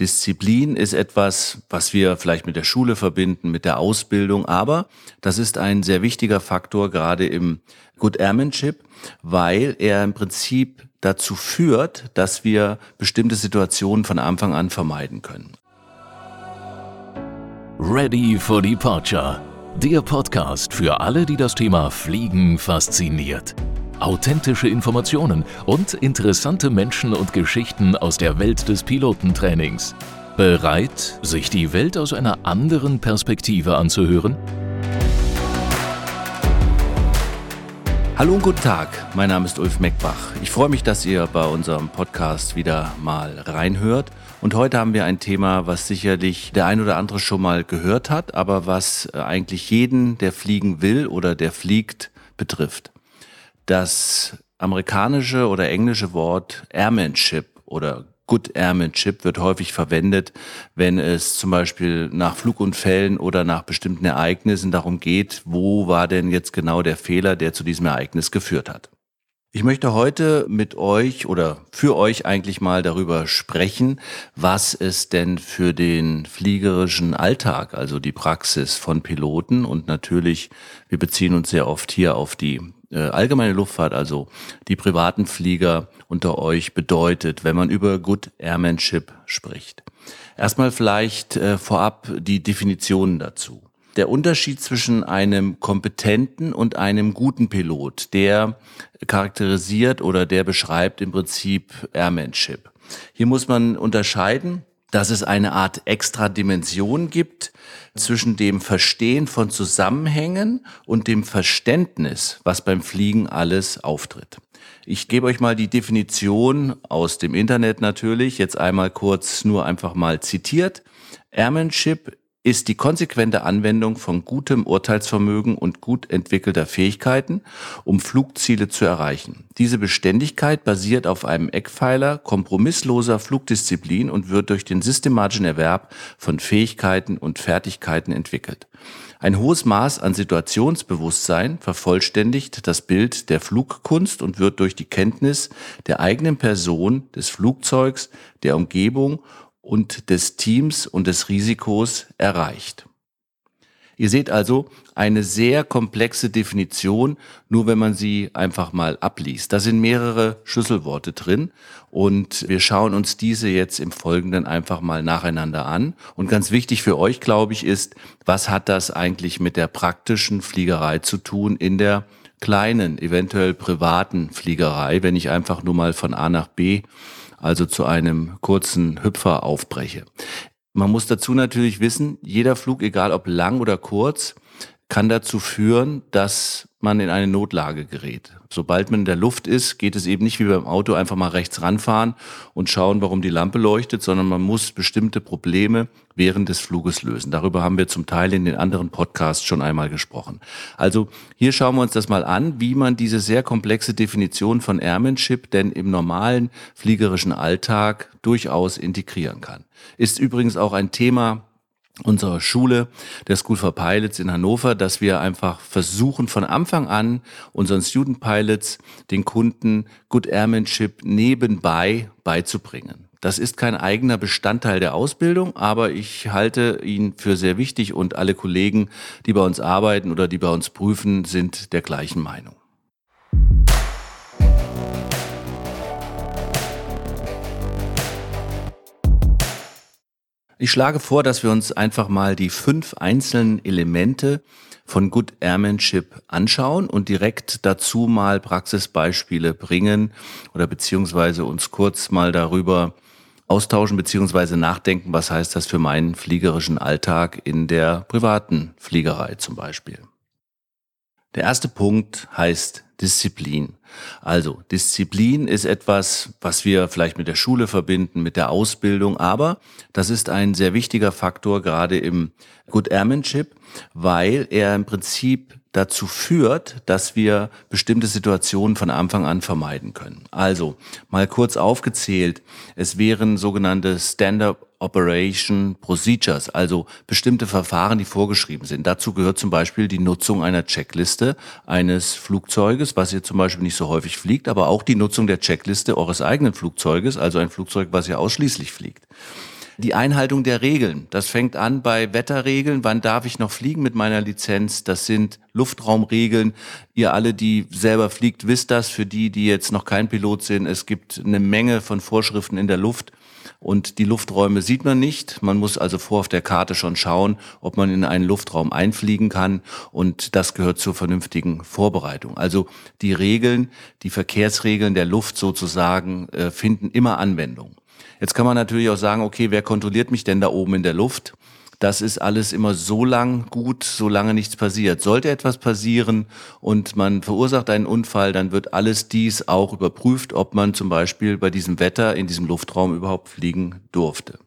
Disziplin ist etwas, was wir vielleicht mit der Schule verbinden, mit der Ausbildung, aber das ist ein sehr wichtiger Faktor gerade im Good Airmanship, weil er im Prinzip dazu führt, dass wir bestimmte Situationen von Anfang an vermeiden können. Ready for Departure. Der Podcast für alle, die das Thema Fliegen fasziniert authentische Informationen und interessante Menschen und Geschichten aus der Welt des Pilotentrainings. Bereit, sich die Welt aus einer anderen Perspektive anzuhören? Hallo und guten Tag, mein Name ist Ulf Meckbach. Ich freue mich, dass ihr bei unserem Podcast wieder mal reinhört. Und heute haben wir ein Thema, was sicherlich der ein oder andere schon mal gehört hat, aber was eigentlich jeden, der fliegen will oder der fliegt, betrifft. Das amerikanische oder englische Wort Airmanship oder Good Airmanship wird häufig verwendet, wenn es zum Beispiel nach Flugunfällen oder nach bestimmten Ereignissen darum geht, wo war denn jetzt genau der Fehler, der zu diesem Ereignis geführt hat. Ich möchte heute mit euch oder für euch eigentlich mal darüber sprechen, was es denn für den fliegerischen Alltag, also die Praxis von Piloten und natürlich, wir beziehen uns sehr oft hier auf die äh, allgemeine Luftfahrt, also die privaten Flieger unter euch bedeutet, wenn man über Good Airmanship spricht. Erstmal vielleicht äh, vorab die Definitionen dazu der Unterschied zwischen einem kompetenten und einem guten Pilot, der charakterisiert oder der beschreibt im Prinzip Airmanship. Hier muss man unterscheiden, dass es eine Art extra Dimension gibt zwischen dem Verstehen von Zusammenhängen und dem Verständnis, was beim Fliegen alles auftritt. Ich gebe euch mal die Definition aus dem Internet natürlich, jetzt einmal kurz nur einfach mal zitiert. Airmanship ist die konsequente Anwendung von gutem Urteilsvermögen und gut entwickelter Fähigkeiten, um Flugziele zu erreichen. Diese Beständigkeit basiert auf einem Eckpfeiler kompromissloser Flugdisziplin und wird durch den systematischen Erwerb von Fähigkeiten und Fertigkeiten entwickelt. Ein hohes Maß an Situationsbewusstsein vervollständigt das Bild der Flugkunst und wird durch die Kenntnis der eigenen Person, des Flugzeugs, der Umgebung und des Teams und des Risikos erreicht. Ihr seht also eine sehr komplexe Definition, nur wenn man sie einfach mal abliest. Da sind mehrere Schlüsselworte drin und wir schauen uns diese jetzt im Folgenden einfach mal nacheinander an. Und ganz wichtig für euch, glaube ich, ist, was hat das eigentlich mit der praktischen Fliegerei zu tun in der kleinen, eventuell privaten Fliegerei, wenn ich einfach nur mal von A nach B also zu einem kurzen Hüpfer aufbreche. Man muss dazu natürlich wissen, jeder Flug, egal ob lang oder kurz, kann dazu führen, dass man in eine Notlage gerät. Sobald man in der Luft ist, geht es eben nicht wie beim Auto einfach mal rechts ranfahren und schauen, warum die Lampe leuchtet, sondern man muss bestimmte Probleme während des Fluges lösen. Darüber haben wir zum Teil in den anderen Podcasts schon einmal gesprochen. Also hier schauen wir uns das mal an, wie man diese sehr komplexe Definition von Airmanship denn im normalen fliegerischen Alltag durchaus integrieren kann. Ist übrigens auch ein Thema, unserer Schule, der School for Pilots in Hannover, dass wir einfach versuchen, von Anfang an unseren Student Pilots den Kunden Good Airmanship nebenbei beizubringen. Das ist kein eigener Bestandteil der Ausbildung, aber ich halte ihn für sehr wichtig und alle Kollegen, die bei uns arbeiten oder die bei uns prüfen, sind der gleichen Meinung. Ich schlage vor, dass wir uns einfach mal die fünf einzelnen Elemente von Good Airmanship anschauen und direkt dazu mal Praxisbeispiele bringen oder beziehungsweise uns kurz mal darüber austauschen beziehungsweise nachdenken, was heißt das für meinen fliegerischen Alltag in der privaten Fliegerei zum Beispiel. Der erste Punkt heißt Disziplin. Also Disziplin ist etwas, was wir vielleicht mit der Schule verbinden, mit der Ausbildung, aber das ist ein sehr wichtiger Faktor gerade im Good Airmanship, weil er im Prinzip dazu führt, dass wir bestimmte Situationen von Anfang an vermeiden können. Also mal kurz aufgezählt, es wären sogenannte Standard Operation Procedures, also bestimmte Verfahren, die vorgeschrieben sind. Dazu gehört zum Beispiel die Nutzung einer Checkliste eines Flugzeuges, was ihr zum Beispiel nicht so häufig fliegt, aber auch die Nutzung der Checkliste eures eigenen Flugzeuges, also ein Flugzeug, was ihr ausschließlich fliegt. Die Einhaltung der Regeln. Das fängt an bei Wetterregeln. Wann darf ich noch fliegen mit meiner Lizenz? Das sind Luftraumregeln. Ihr alle, die selber fliegt, wisst das. Für die, die jetzt noch kein Pilot sind, es gibt eine Menge von Vorschriften in der Luft. Und die Lufträume sieht man nicht. Man muss also vor auf der Karte schon schauen, ob man in einen Luftraum einfliegen kann. Und das gehört zur vernünftigen Vorbereitung. Also die Regeln, die Verkehrsregeln der Luft sozusagen, äh, finden immer Anwendung. Jetzt kann man natürlich auch sagen, okay, wer kontrolliert mich denn da oben in der Luft? Das ist alles immer so lang gut, solange nichts passiert. Sollte etwas passieren und man verursacht einen Unfall, dann wird alles dies auch überprüft, ob man zum Beispiel bei diesem Wetter in diesem Luftraum überhaupt fliegen durfte.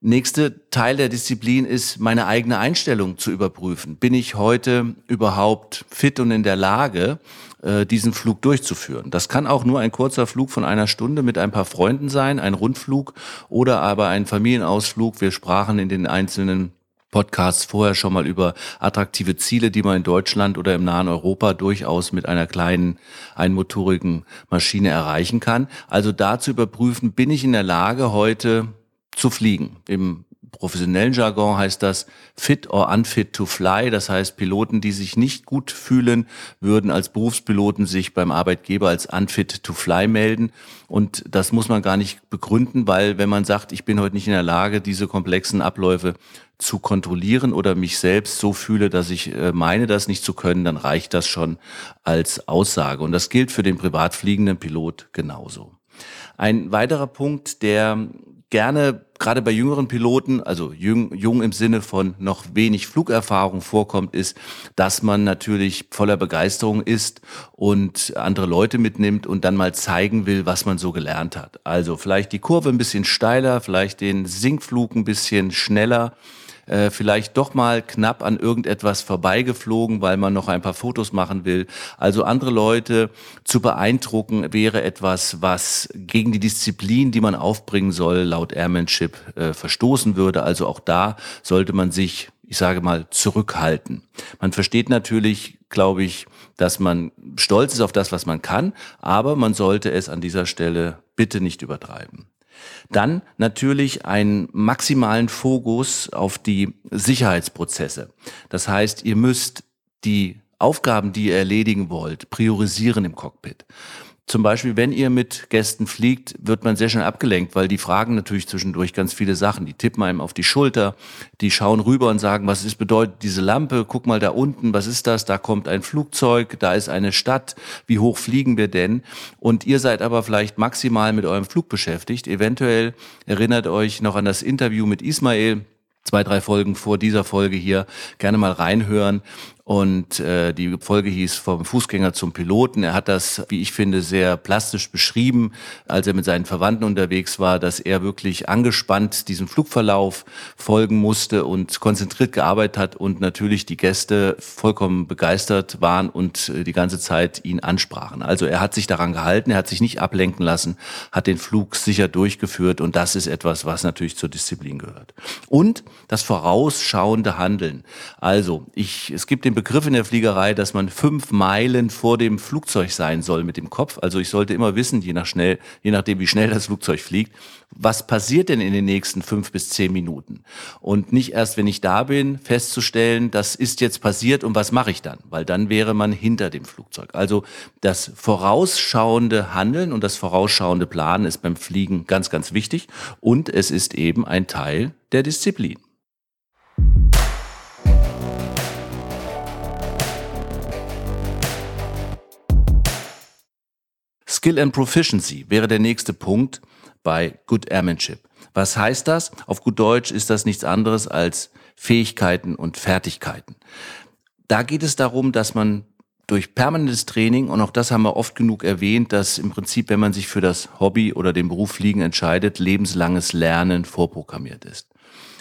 Nächste Teil der Disziplin ist, meine eigene Einstellung zu überprüfen. Bin ich heute überhaupt fit und in der Lage, äh, diesen Flug durchzuführen? Das kann auch nur ein kurzer Flug von einer Stunde mit ein paar Freunden sein, ein Rundflug oder aber ein Familienausflug. Wir sprachen in den einzelnen Podcasts vorher schon mal über attraktive Ziele, die man in Deutschland oder im nahen Europa durchaus mit einer kleinen einmotorigen Maschine erreichen kann. Also da zu überprüfen, bin ich in der Lage, heute zu fliegen. Im professionellen Jargon heißt das fit or unfit to fly. Das heißt, Piloten, die sich nicht gut fühlen, würden als Berufspiloten sich beim Arbeitgeber als unfit to fly melden. Und das muss man gar nicht begründen, weil wenn man sagt, ich bin heute nicht in der Lage, diese komplexen Abläufe zu kontrollieren oder mich selbst so fühle, dass ich äh, meine, das nicht zu können, dann reicht das schon als Aussage. Und das gilt für den privatfliegenden Pilot genauso. Ein weiterer Punkt, der gerne gerade bei jüngeren Piloten, also jung, jung im Sinne von noch wenig Flugerfahrung vorkommt, ist, dass man natürlich voller Begeisterung ist und andere Leute mitnimmt und dann mal zeigen will, was man so gelernt hat. Also vielleicht die Kurve ein bisschen steiler, vielleicht den Sinkflug ein bisschen schneller äh, vielleicht doch mal knapp an irgendetwas vorbeigeflogen, weil man noch ein paar Fotos machen will. Also andere Leute zu beeindrucken wäre etwas, was gegen die Disziplin, die man aufbringen soll, laut Airmanship äh, verstoßen würde. Also auch da sollte man sich ich sage mal, zurückhalten. Man versteht natürlich, glaube ich, dass man stolz ist auf das, was man kann, aber man sollte es an dieser Stelle bitte nicht übertreiben. Dann natürlich einen maximalen Fokus auf die Sicherheitsprozesse. Das heißt, ihr müsst die Aufgaben, die ihr erledigen wollt, priorisieren im Cockpit. Zum Beispiel, wenn ihr mit Gästen fliegt, wird man sehr schnell abgelenkt, weil die fragen natürlich zwischendurch ganz viele Sachen. Die tippen einem auf die Schulter, die schauen rüber und sagen, was ist bedeutet diese Lampe? Guck mal da unten, was ist das? Da kommt ein Flugzeug, da ist eine Stadt. Wie hoch fliegen wir denn? Und ihr seid aber vielleicht maximal mit eurem Flug beschäftigt. Eventuell erinnert euch noch an das Interview mit Ismail zwei, drei Folgen vor dieser Folge hier gerne mal reinhören. Und äh, die Folge hieß vom Fußgänger zum Piloten. Er hat das, wie ich finde, sehr plastisch beschrieben, als er mit seinen Verwandten unterwegs war, dass er wirklich angespannt diesem Flugverlauf folgen musste und konzentriert gearbeitet hat und natürlich die Gäste vollkommen begeistert waren und äh, die ganze Zeit ihn ansprachen. Also er hat sich daran gehalten, er hat sich nicht ablenken lassen, hat den Flug sicher durchgeführt und das ist etwas, was natürlich zur Disziplin gehört. Und das vorausschauende Handeln. Also ich, es gibt den Begriff in der Fliegerei, dass man fünf Meilen vor dem Flugzeug sein soll mit dem Kopf. Also ich sollte immer wissen, je nach schnell, je nachdem, wie schnell das Flugzeug fliegt, was passiert denn in den nächsten fünf bis zehn Minuten? Und nicht erst, wenn ich da bin, festzustellen, das ist jetzt passiert und was mache ich dann? Weil dann wäre man hinter dem Flugzeug. Also das vorausschauende Handeln und das vorausschauende Planen ist beim Fliegen ganz, ganz wichtig. Und es ist eben ein Teil der Disziplin. Skill and Proficiency wäre der nächste Punkt bei Good Airmanship. Was heißt das? Auf gut Deutsch ist das nichts anderes als Fähigkeiten und Fertigkeiten. Da geht es darum, dass man durch permanentes Training, und auch das haben wir oft genug erwähnt, dass im Prinzip, wenn man sich für das Hobby oder den Beruf Fliegen entscheidet, lebenslanges Lernen vorprogrammiert ist.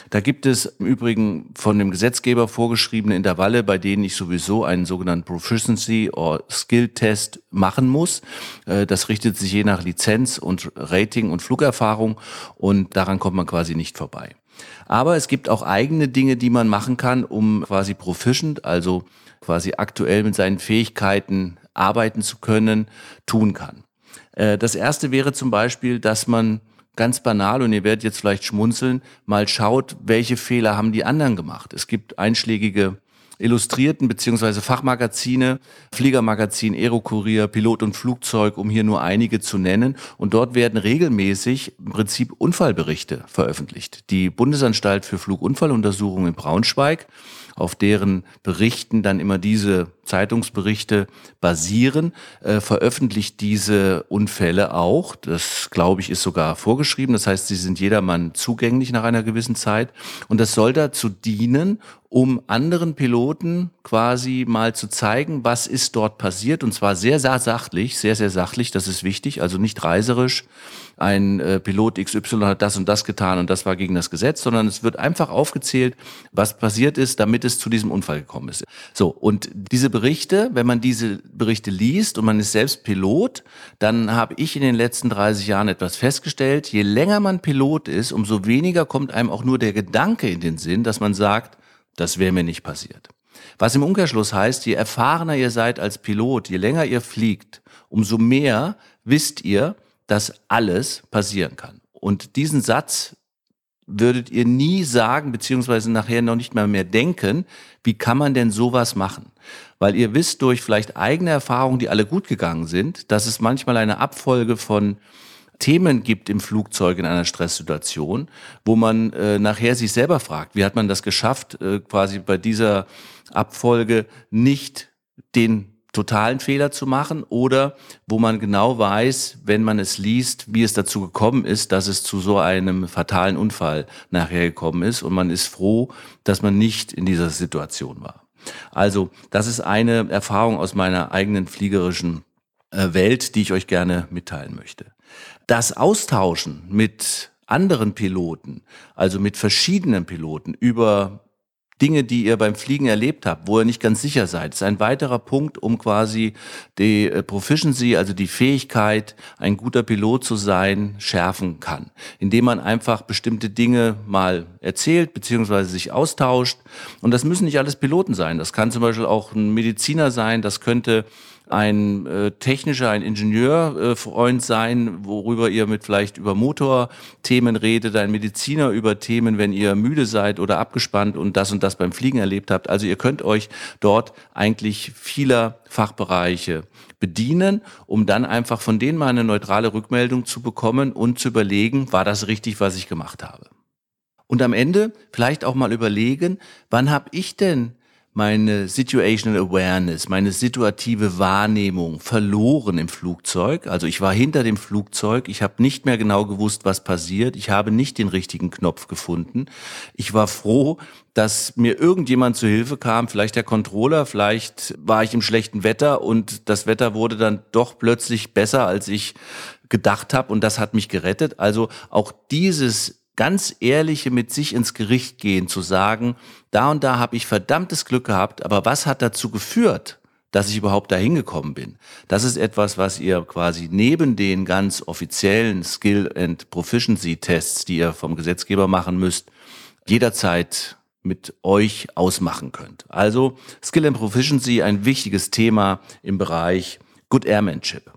Da gibt es im Übrigen von dem Gesetzgeber vorgeschriebene Intervalle, bei denen ich sowieso einen sogenannten Proficiency or Skill Test machen muss. Äh, das richtet sich je nach Lizenz und Rating und Flugerfahrung und daran kommt man quasi nicht vorbei. Aber es gibt auch eigene Dinge, die man machen kann, um quasi proficient, also quasi aktuell mit seinen Fähigkeiten arbeiten zu können, tun kann. Äh, das erste wäre zum Beispiel, dass man ganz banal und ihr werdet jetzt vielleicht schmunzeln, mal schaut, welche Fehler haben die anderen gemacht. Es gibt einschlägige Illustrierten beziehungsweise Fachmagazine, Fliegermagazin, Aerokurier, Pilot und Flugzeug, um hier nur einige zu nennen. Und dort werden regelmäßig im Prinzip Unfallberichte veröffentlicht. Die Bundesanstalt für Flugunfalluntersuchung in Braunschweig auf deren Berichten dann immer diese Zeitungsberichte basieren, äh, veröffentlicht diese Unfälle auch. Das, glaube ich, ist sogar vorgeschrieben. Das heißt, sie sind jedermann zugänglich nach einer gewissen Zeit. Und das soll dazu dienen, um anderen Piloten quasi mal zu zeigen, was ist dort passiert. Und zwar sehr, sehr sachlich, sehr, sehr sachlich. Das ist wichtig. Also nicht reiserisch. Ein äh, Pilot XY hat das und das getan und das war gegen das Gesetz, sondern es wird einfach aufgezählt, was passiert ist, damit es zu diesem Unfall gekommen ist. So. Und diese Berichte, wenn man diese Berichte liest und man ist selbst Pilot, dann habe ich in den letzten 30 Jahren etwas festgestellt. Je länger man Pilot ist, umso weniger kommt einem auch nur der Gedanke in den Sinn, dass man sagt, das wäre mir nicht passiert. Was im Umkehrschluss heißt, je erfahrener ihr seid als Pilot, je länger ihr fliegt, umso mehr wisst ihr, dass alles passieren kann. Und diesen Satz würdet ihr nie sagen, beziehungsweise nachher noch nicht mal mehr denken, wie kann man denn sowas machen? Weil ihr wisst durch vielleicht eigene Erfahrungen, die alle gut gegangen sind, dass es manchmal eine Abfolge von Themen gibt im Flugzeug in einer Stresssituation, wo man äh, nachher sich selber fragt, wie hat man das geschafft, äh, quasi bei dieser Abfolge nicht den totalen Fehler zu machen oder wo man genau weiß, wenn man es liest, wie es dazu gekommen ist, dass es zu so einem fatalen Unfall nachher gekommen ist und man ist froh, dass man nicht in dieser Situation war. Also, das ist eine Erfahrung aus meiner eigenen fliegerischen äh, Welt, die ich euch gerne mitteilen möchte. Das Austauschen mit anderen Piloten, also mit verschiedenen Piloten über Dinge, die ihr beim Fliegen erlebt habt, wo ihr nicht ganz sicher seid, ist ein weiterer Punkt, um quasi die äh, Proficiency, also die Fähigkeit, ein guter Pilot zu sein, schärfen kann. Indem man einfach bestimmte Dinge mal erzählt, beziehungsweise sich austauscht. Und das müssen nicht alles Piloten sein. Das kann zum Beispiel auch ein Mediziner sein, das könnte ein äh, technischer, ein Ingenieurfreund äh, sein, worüber ihr mit vielleicht über Motorthemen redet, ein Mediziner über Themen, wenn ihr müde seid oder abgespannt und das und das beim Fliegen erlebt habt. Also ihr könnt euch dort eigentlich vieler Fachbereiche bedienen, um dann einfach von denen mal eine neutrale Rückmeldung zu bekommen und zu überlegen, war das richtig, was ich gemacht habe. Und am Ende vielleicht auch mal überlegen, wann habe ich denn meine Situational Awareness, meine situative Wahrnehmung verloren im Flugzeug. Also ich war hinter dem Flugzeug, ich habe nicht mehr genau gewusst, was passiert, ich habe nicht den richtigen Knopf gefunden. Ich war froh, dass mir irgendjemand zu Hilfe kam, vielleicht der Controller, vielleicht war ich im schlechten Wetter und das Wetter wurde dann doch plötzlich besser, als ich gedacht habe und das hat mich gerettet. Also auch dieses ganz ehrliche mit sich ins Gericht gehen, zu sagen, da und da habe ich verdammtes Glück gehabt, aber was hat dazu geführt, dass ich überhaupt dahin gekommen bin? Das ist etwas, was ihr quasi neben den ganz offiziellen Skill and Proficiency Tests, die ihr vom Gesetzgeber machen müsst, jederzeit mit euch ausmachen könnt. Also Skill and Proficiency, ein wichtiges Thema im Bereich Good Airmanship.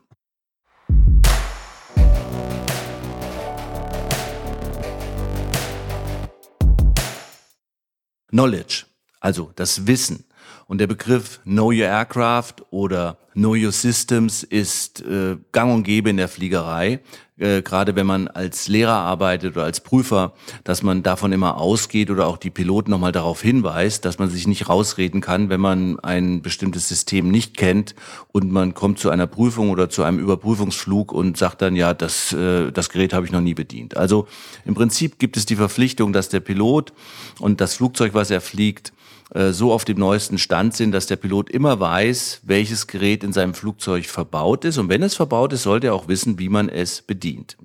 Knowledge, also das Wissen. Und der Begriff Know Your Aircraft oder Know Your Systems ist äh, gang und gäbe in der Fliegerei. Äh, gerade wenn man als Lehrer arbeitet oder als Prüfer, dass man davon immer ausgeht oder auch die Piloten nochmal darauf hinweist, dass man sich nicht rausreden kann, wenn man ein bestimmtes System nicht kennt und man kommt zu einer Prüfung oder zu einem Überprüfungsflug und sagt dann, ja, das, äh, das Gerät habe ich noch nie bedient. Also im Prinzip gibt es die Verpflichtung, dass der Pilot und das Flugzeug, was er fliegt, so auf dem neuesten Stand sind, dass der Pilot immer weiß, welches Gerät in seinem Flugzeug verbaut ist. Und wenn es verbaut ist, sollte er auch wissen, wie man es bedient.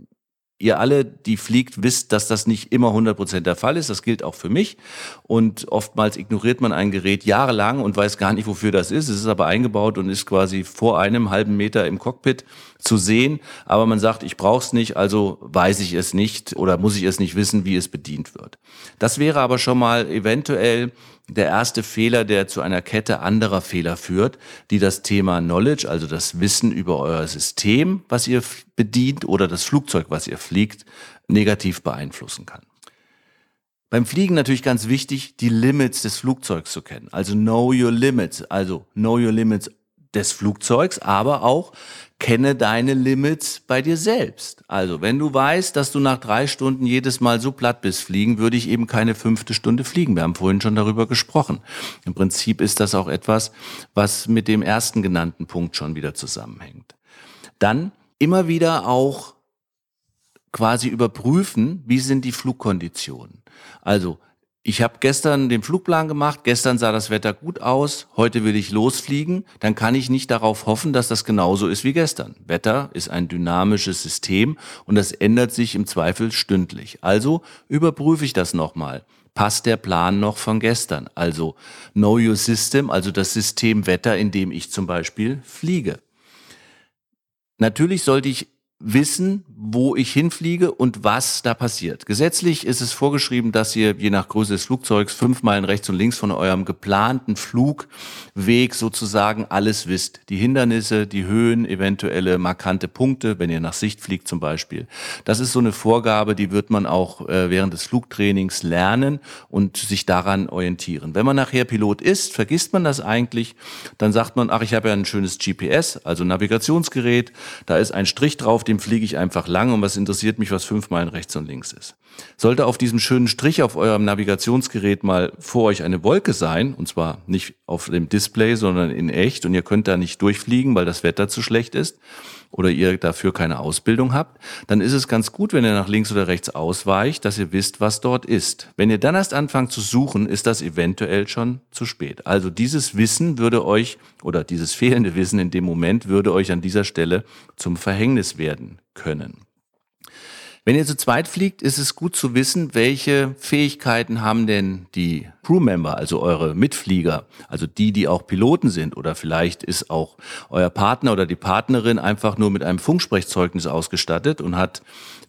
Ihr alle, die fliegt, wisst, dass das nicht immer 100% der Fall ist. Das gilt auch für mich. Und oftmals ignoriert man ein Gerät jahrelang und weiß gar nicht, wofür das ist. Es ist aber eingebaut und ist quasi vor einem halben Meter im Cockpit zu sehen. Aber man sagt, ich brauche es nicht, also weiß ich es nicht oder muss ich es nicht wissen, wie es bedient wird. Das wäre aber schon mal eventuell der erste Fehler, der zu einer Kette anderer Fehler führt, die das Thema Knowledge, also das Wissen über euer System, was ihr bedient oder das Flugzeug, was ihr fliegt, negativ beeinflussen kann. Beim Fliegen natürlich ganz wichtig, die Limits des Flugzeugs zu kennen. Also know your limits, also know your limits des Flugzeugs, aber auch kenne deine Limits bei dir selbst. Also wenn du weißt, dass du nach drei Stunden jedes Mal so platt bist fliegen, würde ich eben keine fünfte Stunde fliegen. Wir haben vorhin schon darüber gesprochen. Im Prinzip ist das auch etwas, was mit dem ersten genannten Punkt schon wieder zusammenhängt. Dann immer wieder auch quasi überprüfen, wie sind die Flugkonditionen. Also ich habe gestern den Flugplan gemacht, gestern sah das Wetter gut aus, heute will ich losfliegen, dann kann ich nicht darauf hoffen, dass das genauso ist wie gestern. Wetter ist ein dynamisches System und das ändert sich im Zweifel stündlich. Also überprüfe ich das nochmal. Passt der Plan noch von gestern? Also Know Your System, also das System Wetter, in dem ich zum Beispiel fliege. Natürlich sollte ich wissen, wo ich hinfliege und was da passiert. Gesetzlich ist es vorgeschrieben, dass ihr je nach Größe des Flugzeugs fünf Meilen rechts und links von eurem geplanten Flugweg sozusagen alles wisst. Die Hindernisse, die Höhen, eventuelle markante Punkte, wenn ihr nach Sicht fliegt zum Beispiel. Das ist so eine Vorgabe, die wird man auch äh, während des Flugtrainings lernen und sich daran orientieren. Wenn man nachher Pilot ist, vergisst man das eigentlich. Dann sagt man, ach, ich habe ja ein schönes GPS, also Navigationsgerät. Da ist ein Strich drauf, dem fliege ich einfach lang und was interessiert mich, was fünf Meilen rechts und links ist. Sollte auf diesem schönen Strich auf eurem Navigationsgerät mal vor euch eine Wolke sein, und zwar nicht auf dem Display, sondern in echt, und ihr könnt da nicht durchfliegen, weil das Wetter zu schlecht ist, oder ihr dafür keine Ausbildung habt, dann ist es ganz gut, wenn ihr nach links oder rechts ausweicht, dass ihr wisst, was dort ist. Wenn ihr dann erst anfangt zu suchen, ist das eventuell schon zu spät. Also dieses Wissen würde euch, oder dieses fehlende Wissen in dem Moment würde euch an dieser Stelle zum Verhängnis werden können. Wenn ihr zu zweit fliegt, ist es gut zu wissen, welche Fähigkeiten haben denn die Crewmember, also eure Mitflieger, also die, die auch Piloten sind oder vielleicht ist auch euer Partner oder die Partnerin einfach nur mit einem Funksprechzeugnis ausgestattet und hat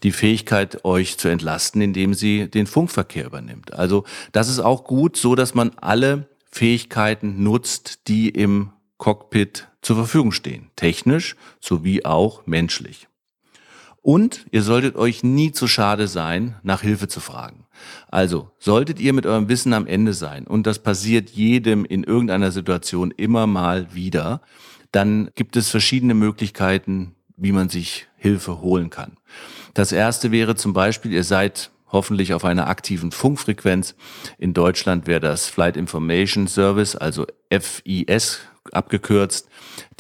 die Fähigkeit, euch zu entlasten, indem sie den Funkverkehr übernimmt. Also das ist auch gut, so dass man alle Fähigkeiten nutzt, die im Cockpit zur Verfügung stehen, technisch sowie auch menschlich. Und ihr solltet euch nie zu schade sein, nach Hilfe zu fragen. Also, solltet ihr mit eurem Wissen am Ende sein, und das passiert jedem in irgendeiner Situation immer mal wieder, dann gibt es verschiedene Möglichkeiten, wie man sich Hilfe holen kann. Das erste wäre zum Beispiel, ihr seid hoffentlich auf einer aktiven Funkfrequenz. In Deutschland wäre das Flight Information Service, also FIS abgekürzt.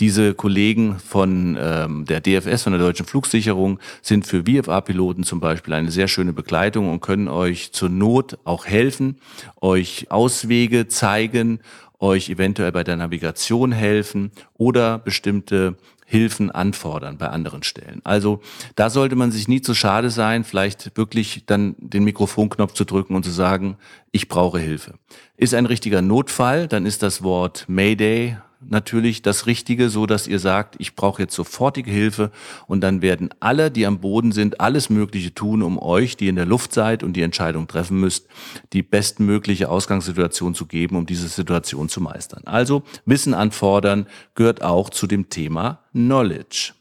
Diese Kollegen von ähm, der DFS, von der Deutschen Flugsicherung, sind für VFA-Piloten zum Beispiel eine sehr schöne Begleitung und können euch zur Not auch helfen, euch Auswege zeigen, euch eventuell bei der Navigation helfen oder bestimmte Hilfen anfordern bei anderen Stellen. Also da sollte man sich nie zu schade sein, vielleicht wirklich dann den Mikrofonknopf zu drücken und zu sagen, ich brauche Hilfe. Ist ein richtiger Notfall, dann ist das Wort Mayday natürlich das Richtige, so dass ihr sagt, ich brauche jetzt sofortige Hilfe und dann werden alle, die am Boden sind, alles Mögliche tun, um euch, die in der Luft seid und die Entscheidung treffen müsst, die bestmögliche Ausgangssituation zu geben, um diese Situation zu meistern. Also Wissen anfordern gehört auch zu dem Thema Knowledge.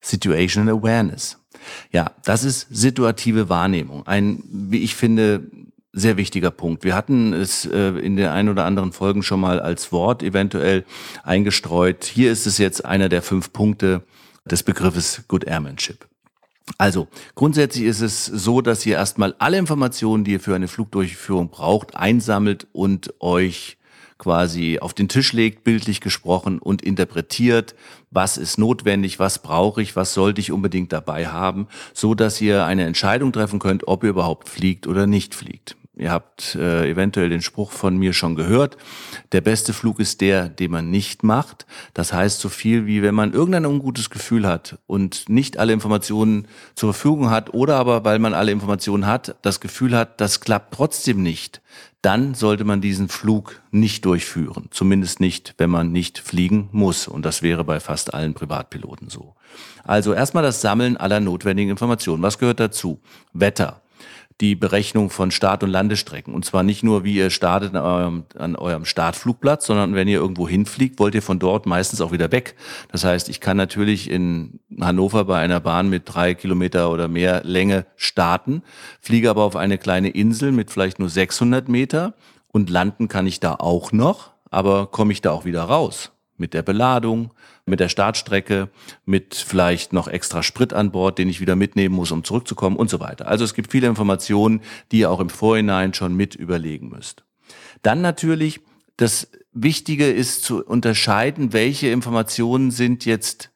Situational Awareness. Ja, das ist situative Wahrnehmung. Ein, wie ich finde, sehr wichtiger Punkt. Wir hatten es äh, in den ein oder anderen Folgen schon mal als Wort eventuell eingestreut. Hier ist es jetzt einer der fünf Punkte des Begriffes Good Airmanship. Also, grundsätzlich ist es so, dass ihr erstmal alle Informationen, die ihr für eine Flugdurchführung braucht, einsammelt und euch quasi auf den Tisch legt, bildlich gesprochen, und interpretiert, was ist notwendig, was brauche ich, was sollte ich unbedingt dabei haben, so dass ihr eine Entscheidung treffen könnt, ob ihr überhaupt fliegt oder nicht fliegt. Ihr habt äh, eventuell den Spruch von mir schon gehört. Der beste Flug ist der, den man nicht macht. Das heißt so viel wie, wenn man irgendein ungutes Gefühl hat und nicht alle Informationen zur Verfügung hat oder aber, weil man alle Informationen hat, das Gefühl hat, das klappt trotzdem nicht, dann sollte man diesen Flug nicht durchführen. Zumindest nicht, wenn man nicht fliegen muss. Und das wäre bei fast allen Privatpiloten so. Also erstmal das Sammeln aller notwendigen Informationen. Was gehört dazu? Wetter. Die Berechnung von Start- und Landestrecken. Und zwar nicht nur, wie ihr startet an eurem, an eurem Startflugplatz, sondern wenn ihr irgendwo hinfliegt, wollt ihr von dort meistens auch wieder weg. Das heißt, ich kann natürlich in Hannover bei einer Bahn mit drei Kilometer oder mehr Länge starten, fliege aber auf eine kleine Insel mit vielleicht nur 600 Meter und landen kann ich da auch noch, aber komme ich da auch wieder raus mit der Beladung, mit der Startstrecke, mit vielleicht noch extra Sprit an Bord, den ich wieder mitnehmen muss, um zurückzukommen und so weiter. Also es gibt viele Informationen, die ihr auch im Vorhinein schon mit überlegen müsst. Dann natürlich, das Wichtige ist zu unterscheiden, welche Informationen sind jetzt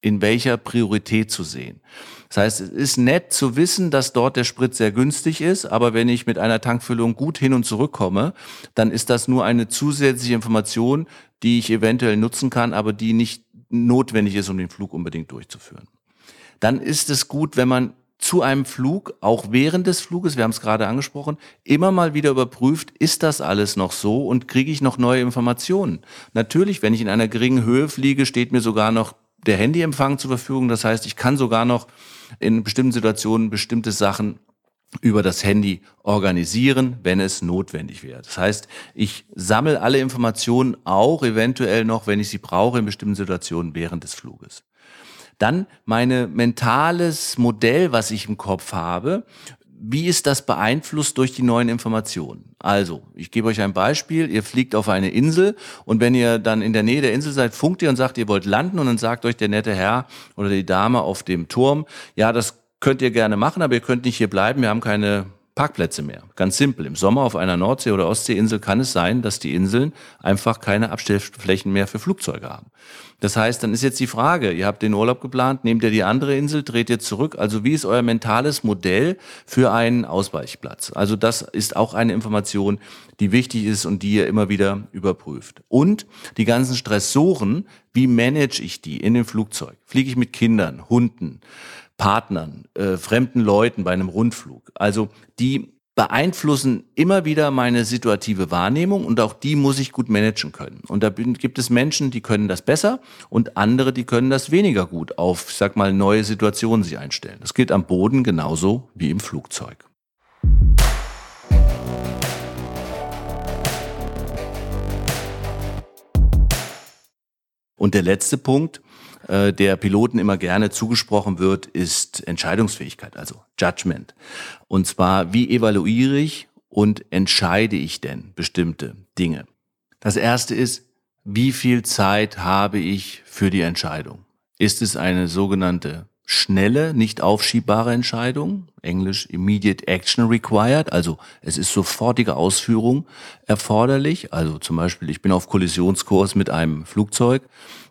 in welcher Priorität zu sehen. Das heißt, es ist nett zu wissen, dass dort der Sprit sehr günstig ist, aber wenn ich mit einer Tankfüllung gut hin und zurück komme, dann ist das nur eine zusätzliche Information, die ich eventuell nutzen kann, aber die nicht notwendig ist, um den Flug unbedingt durchzuführen. Dann ist es gut, wenn man zu einem Flug, auch während des Fluges, wir haben es gerade angesprochen, immer mal wieder überprüft, ist das alles noch so und kriege ich noch neue Informationen. Natürlich, wenn ich in einer geringen Höhe fliege, steht mir sogar noch der Handyempfang zur Verfügung. Das heißt, ich kann sogar noch in bestimmten Situationen bestimmte Sachen über das Handy organisieren, wenn es notwendig wäre. Das heißt, ich sammle alle Informationen auch eventuell noch, wenn ich sie brauche, in bestimmten Situationen während des Fluges. Dann meine mentales Modell, was ich im Kopf habe, wie ist das beeinflusst durch die neuen Informationen? Also, ich gebe euch ein Beispiel. Ihr fliegt auf eine Insel und wenn ihr dann in der Nähe der Insel seid, funkt ihr und sagt, ihr wollt landen und dann sagt euch der nette Herr oder die Dame auf dem Turm, ja, das könnt ihr gerne machen, aber ihr könnt nicht hier bleiben, wir haben keine Parkplätze mehr. Ganz simpel. Im Sommer auf einer Nordsee- oder Ostseeinsel kann es sein, dass die Inseln einfach keine Abstellflächen mehr für Flugzeuge haben. Das heißt, dann ist jetzt die Frage, ihr habt den Urlaub geplant, nehmt ihr die andere Insel, dreht ihr zurück. Also wie ist euer mentales Modell für einen Ausweichplatz? Also das ist auch eine Information, die wichtig ist und die ihr immer wieder überprüft. Und die ganzen Stressoren, wie manage ich die in dem Flugzeug? Fliege ich mit Kindern, Hunden? Partnern, äh, fremden Leuten bei einem Rundflug. Also die beeinflussen immer wieder meine situative Wahrnehmung und auch die muss ich gut managen können. Und da gibt es Menschen, die können das besser und andere, die können das weniger gut auf, sag mal, neue Situationen sich einstellen. Das gilt am Boden genauso wie im Flugzeug. Und der letzte Punkt, äh, der Piloten immer gerne zugesprochen wird, ist Entscheidungsfähigkeit, also Judgment. Und zwar, wie evaluiere ich und entscheide ich denn bestimmte Dinge? Das erste ist, wie viel Zeit habe ich für die Entscheidung? Ist es eine sogenannte schnelle, nicht aufschiebbare Entscheidung, englisch immediate action required, also es ist sofortige Ausführung erforderlich, also zum Beispiel ich bin auf Kollisionskurs mit einem Flugzeug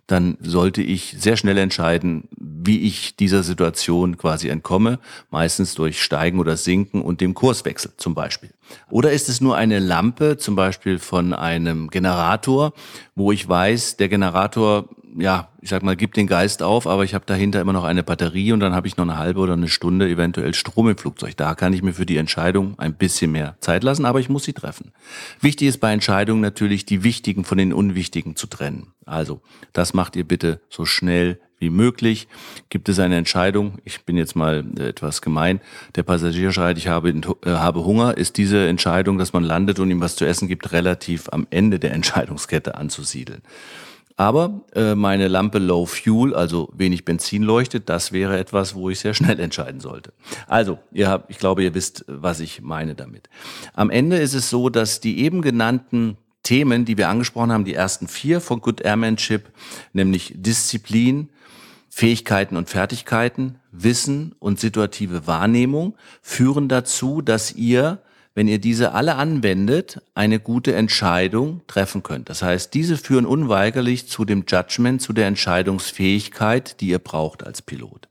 dann sollte ich sehr schnell entscheiden, wie ich dieser Situation quasi entkomme, meistens durch Steigen oder Sinken und dem Kurswechsel zum Beispiel. Oder ist es nur eine Lampe, zum Beispiel von einem Generator, wo ich weiß, der Generator ja, ich sag mal, gibt den Geist auf, aber ich habe dahinter immer noch eine Batterie und dann habe ich noch eine halbe oder eine Stunde eventuell Strom im Flugzeug. Da kann ich mir für die Entscheidung ein bisschen mehr Zeit lassen, aber ich muss sie treffen. Wichtig ist bei Entscheidungen natürlich, die wichtigen von den unwichtigen zu trennen. Also, das macht ihr bitte so schnell wie möglich. Gibt es eine Entscheidung, ich bin jetzt mal etwas gemein, der Passagier schreit, ich habe, äh, habe Hunger, ist diese Entscheidung, dass man landet und ihm was zu essen gibt, relativ am Ende der Entscheidungskette anzusiedeln. Aber äh, meine Lampe Low Fuel, also wenig Benzin leuchtet, das wäre etwas, wo ich sehr schnell entscheiden sollte. Also, ihr habt, ich glaube, ihr wisst, was ich meine damit. Am Ende ist es so, dass die eben genannten Themen, die wir angesprochen haben, die ersten vier von Good Airmanship, nämlich Disziplin, Fähigkeiten und Fertigkeiten, Wissen und situative Wahrnehmung, führen dazu, dass ihr wenn ihr diese alle anwendet, eine gute Entscheidung treffen könnt. Das heißt, diese führen unweigerlich zu dem Judgment, zu der Entscheidungsfähigkeit, die ihr braucht als Pilot.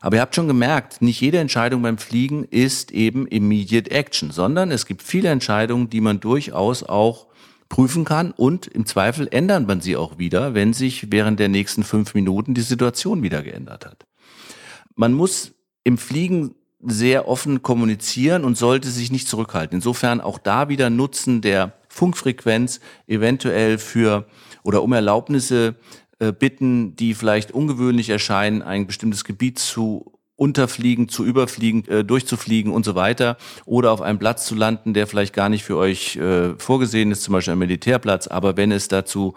Aber ihr habt schon gemerkt, nicht jede Entscheidung beim Fliegen ist eben immediate action, sondern es gibt viele Entscheidungen, die man durchaus auch prüfen kann und im Zweifel ändert man sie auch wieder, wenn sich während der nächsten fünf Minuten die Situation wieder geändert hat. Man muss im Fliegen sehr offen kommunizieren und sollte sich nicht zurückhalten. Insofern auch da wieder Nutzen der Funkfrequenz eventuell für oder um Erlaubnisse äh, bitten, die vielleicht ungewöhnlich erscheinen, ein bestimmtes Gebiet zu unterfliegen, zu überfliegen, äh, durchzufliegen und so weiter oder auf einem Platz zu landen, der vielleicht gar nicht für euch äh, vorgesehen ist, zum Beispiel ein Militärplatz. Aber wenn es dazu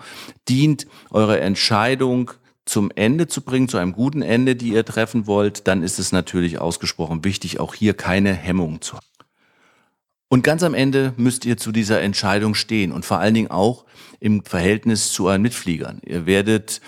dient, eure Entscheidung zum Ende zu bringen, zu einem guten Ende, die ihr treffen wollt, dann ist es natürlich ausgesprochen wichtig, auch hier keine Hemmung zu haben. Und ganz am Ende müsst ihr zu dieser Entscheidung stehen und vor allen Dingen auch im Verhältnis zu euren Mitfliegern. Ihr werdet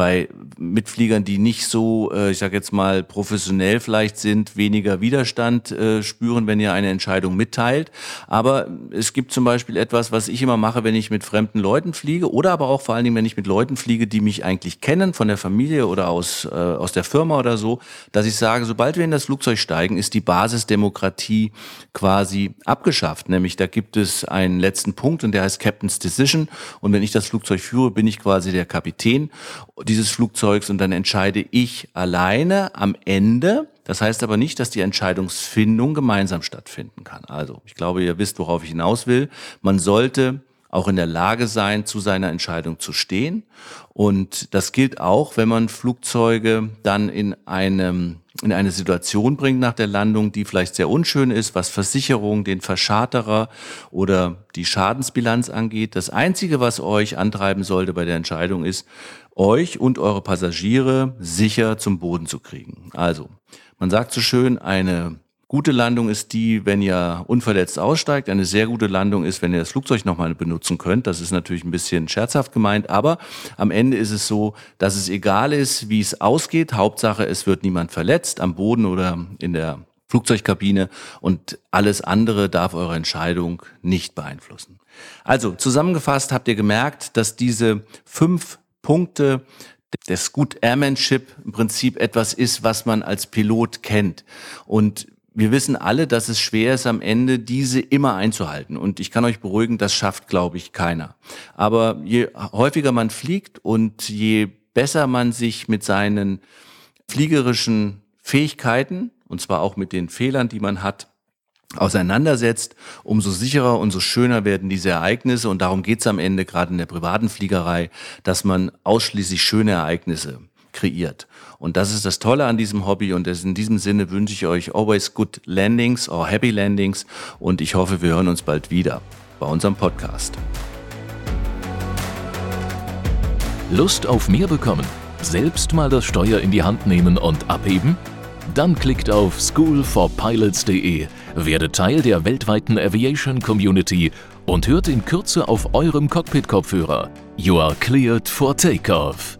bei Mitfliegern, die nicht so, äh, ich sage jetzt mal, professionell vielleicht sind, weniger Widerstand äh, spüren, wenn ihr eine Entscheidung mitteilt. Aber es gibt zum Beispiel etwas, was ich immer mache, wenn ich mit fremden Leuten fliege oder aber auch vor allen Dingen, wenn ich mit Leuten fliege, die mich eigentlich kennen, von der Familie oder aus, äh, aus der Firma oder so, dass ich sage, sobald wir in das Flugzeug steigen, ist die Basisdemokratie quasi abgeschafft. Nämlich da gibt es einen letzten Punkt und der heißt Captain's Decision. Und wenn ich das Flugzeug führe, bin ich quasi der Kapitän dieses Flugzeugs und dann entscheide ich alleine am Ende. Das heißt aber nicht, dass die Entscheidungsfindung gemeinsam stattfinden kann. Also, ich glaube, ihr wisst, worauf ich hinaus will. Man sollte auch in der Lage sein, zu seiner Entscheidung zu stehen. Und das gilt auch, wenn man Flugzeuge dann in einem in eine Situation bringt nach der Landung, die vielleicht sehr unschön ist, was Versicherung, den Verscharterer oder die Schadensbilanz angeht. Das Einzige, was euch antreiben sollte bei der Entscheidung ist, euch und eure Passagiere sicher zum Boden zu kriegen. Also, man sagt so schön, eine gute Landung ist die, wenn ihr unverletzt aussteigt. Eine sehr gute Landung ist, wenn ihr das Flugzeug nochmal benutzen könnt. Das ist natürlich ein bisschen scherzhaft gemeint, aber am Ende ist es so, dass es egal ist, wie es ausgeht. Hauptsache, es wird niemand verletzt am Boden oder in der Flugzeugkabine und alles andere darf eure Entscheidung nicht beeinflussen. Also zusammengefasst habt ihr gemerkt, dass diese fünf Punkte des Good Airmanship im Prinzip etwas ist, was man als Pilot kennt. Und wir wissen alle, dass es schwer ist, am Ende diese immer einzuhalten. Und ich kann euch beruhigen, das schafft, glaube ich, keiner. Aber je häufiger man fliegt und je besser man sich mit seinen fliegerischen Fähigkeiten, und zwar auch mit den Fehlern, die man hat, auseinandersetzt, umso sicherer und so schöner werden diese Ereignisse. Und darum geht es am Ende, gerade in der privaten Fliegerei, dass man ausschließlich schöne Ereignisse kreiert. Und das ist das Tolle an diesem Hobby. Und in diesem Sinne wünsche ich euch always good landings or happy landings. Und ich hoffe, wir hören uns bald wieder bei unserem Podcast. Lust auf mehr bekommen? Selbst mal das Steuer in die Hand nehmen und abheben? Dann klickt auf schoolforpilots.de, werdet Teil der weltweiten Aviation Community und hört in Kürze auf eurem Cockpit-Kopfhörer. You are cleared for takeoff.